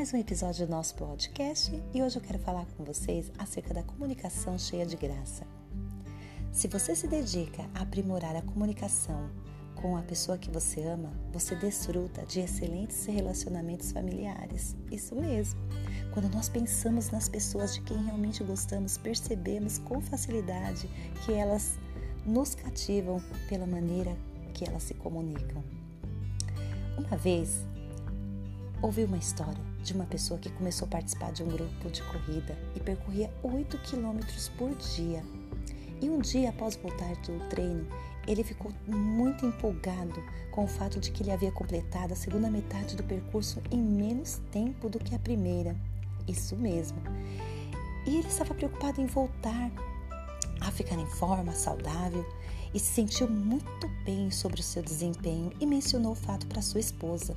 mais um episódio do nosso podcast e hoje eu quero falar com vocês acerca da comunicação cheia de graça. Se você se dedica a aprimorar a comunicação com a pessoa que você ama, você desfruta de excelentes relacionamentos familiares. Isso mesmo. Quando nós pensamos nas pessoas de quem realmente gostamos, percebemos com facilidade que elas nos cativam pela maneira que elas se comunicam. Uma vez ouvi uma história de uma pessoa que começou a participar de um grupo de corrida e percorria 8 quilômetros por dia. E um dia após voltar do treino, ele ficou muito empolgado com o fato de que ele havia completado a segunda metade do percurso em menos tempo do que a primeira. Isso mesmo. E ele estava preocupado em voltar a ficar em forma, saudável e se sentiu muito bem sobre o seu desempenho e mencionou o fato para sua esposa.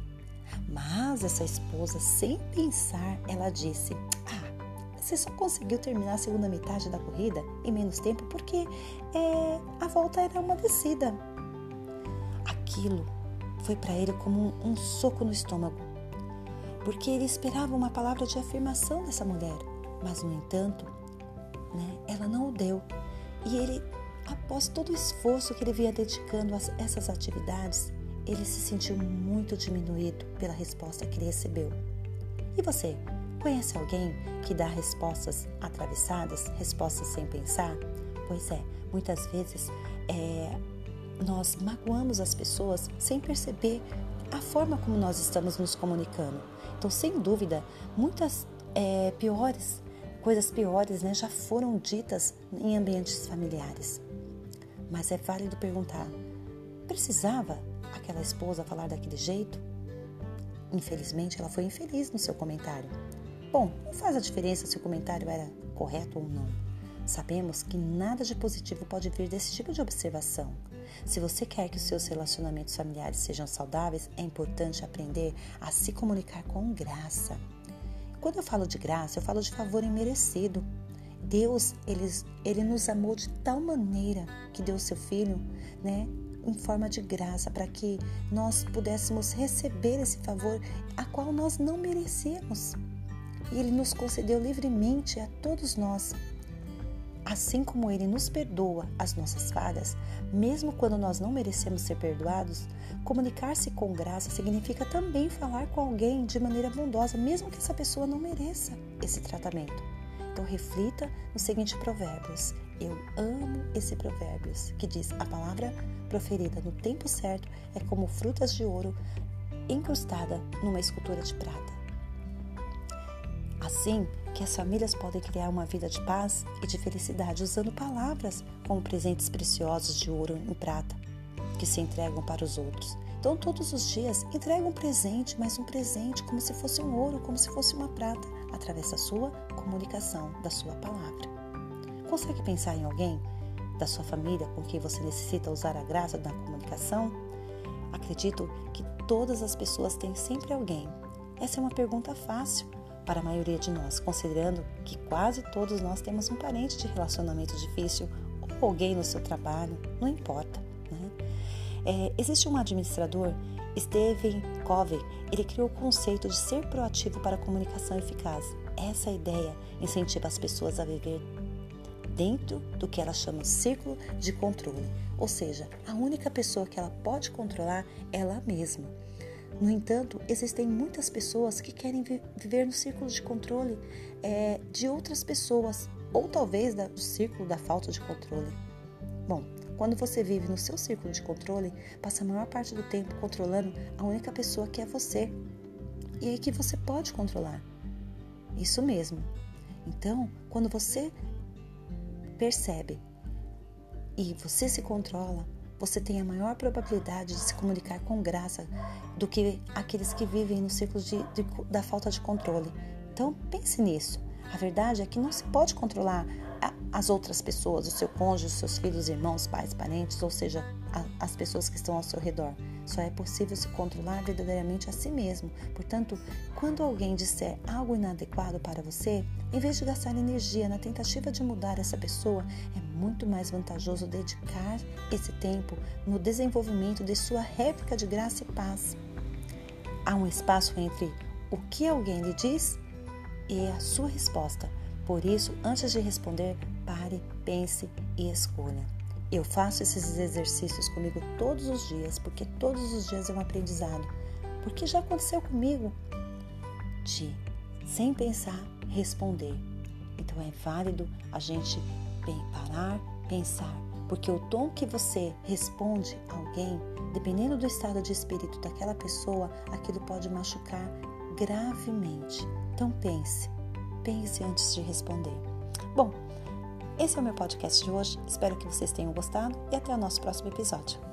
Mas essa esposa, sem pensar, ela disse: Ah, você só conseguiu terminar a segunda metade da corrida em menos tempo porque é, a volta era uma descida. Aquilo foi para ele como um, um soco no estômago, porque ele esperava uma palavra de afirmação dessa mulher, mas no entanto, né, ela não o deu. E ele, após todo o esforço que ele vinha dedicando a essas atividades, ele se sentiu muito diminuído pela resposta que ele recebeu. E você, conhece alguém que dá respostas atravessadas, respostas sem pensar? Pois é, muitas vezes é, nós magoamos as pessoas sem perceber a forma como nós estamos nos comunicando. Então, sem dúvida, muitas é, piores, coisas piores né, já foram ditas em ambientes familiares. Mas é válido perguntar: precisava aquela esposa falar daquele jeito? Infelizmente, ela foi infeliz no seu comentário. Bom, não faz a diferença se o comentário era correto ou não. Sabemos que nada de positivo pode vir desse tipo de observação. Se você quer que os seus relacionamentos familiares sejam saudáveis, é importante aprender a se comunicar com graça. Quando eu falo de graça, eu falo de favor imerecido. Deus, ele, ele nos amou de tal maneira que deu seu filho, né, em forma de graça, para que nós pudéssemos receber esse favor a qual nós não merecíamos. E Ele nos concedeu livremente a todos nós. Assim como Ele nos perdoa as nossas falhas, mesmo quando nós não merecemos ser perdoados, comunicar-se com graça significa também falar com alguém de maneira bondosa, mesmo que essa pessoa não mereça esse tratamento. Então reflita no seguinte provérbios. Eu amo esse provérbios que diz a palavra proferida no tempo certo é como frutas de ouro incrustada numa escultura de prata. Assim que as famílias podem criar uma vida de paz e de felicidade usando palavras como presentes preciosos de ouro e prata que se entregam para os outros. Então, todos os dias, entrega um presente, mas um presente como se fosse um ouro, como se fosse uma prata, através da sua comunicação, da sua palavra. Consegue pensar em alguém da sua família com quem você necessita usar a graça da comunicação? Acredito que todas as pessoas têm sempre alguém. Essa é uma pergunta fácil para a maioria de nós, considerando que quase todos nós temos um parente de relacionamento difícil ou alguém no seu trabalho, não importa. É, existe um administrador, Stephen Covey, ele criou o conceito de ser proativo para a comunicação eficaz. Essa ideia incentiva as pessoas a viver dentro do que ela chama círculo de controle, ou seja, a única pessoa que ela pode controlar é ela mesma. No entanto, existem muitas pessoas que querem viver no círculo de controle é, de outras pessoas, ou talvez do círculo da falta de controle. Bom, quando você vive no seu círculo de controle, passa a maior parte do tempo controlando a única pessoa que é você e aí que você pode controlar. Isso mesmo. Então, quando você percebe e você se controla, você tem a maior probabilidade de se comunicar com graça do que aqueles que vivem no círculo de, de, da falta de controle. Então, pense nisso. A verdade é que não se pode controlar as outras pessoas, o seu cônjuge, os seus filhos, irmãos, pais, parentes, ou seja, a, as pessoas que estão ao seu redor. Só é possível se controlar verdadeiramente a si mesmo. Portanto, quando alguém disser algo inadequado para você, em vez de gastar energia na tentativa de mudar essa pessoa, é muito mais vantajoso dedicar esse tempo no desenvolvimento de sua réplica de graça e paz. Há um espaço entre o que alguém lhe diz e a sua resposta. Por isso, antes de responder, pare, pense e escolha. Eu faço esses exercícios comigo todos os dias, porque todos os dias é um aprendizado. Porque já aconteceu comigo de, sem pensar, responder. Então é válido a gente parar, pensar, porque o tom que você responde a alguém, dependendo do estado de espírito daquela pessoa, aquilo pode machucar gravemente. Então pense, pense antes de responder. Bom, esse é o meu podcast de hoje. Espero que vocês tenham gostado e até o nosso próximo episódio.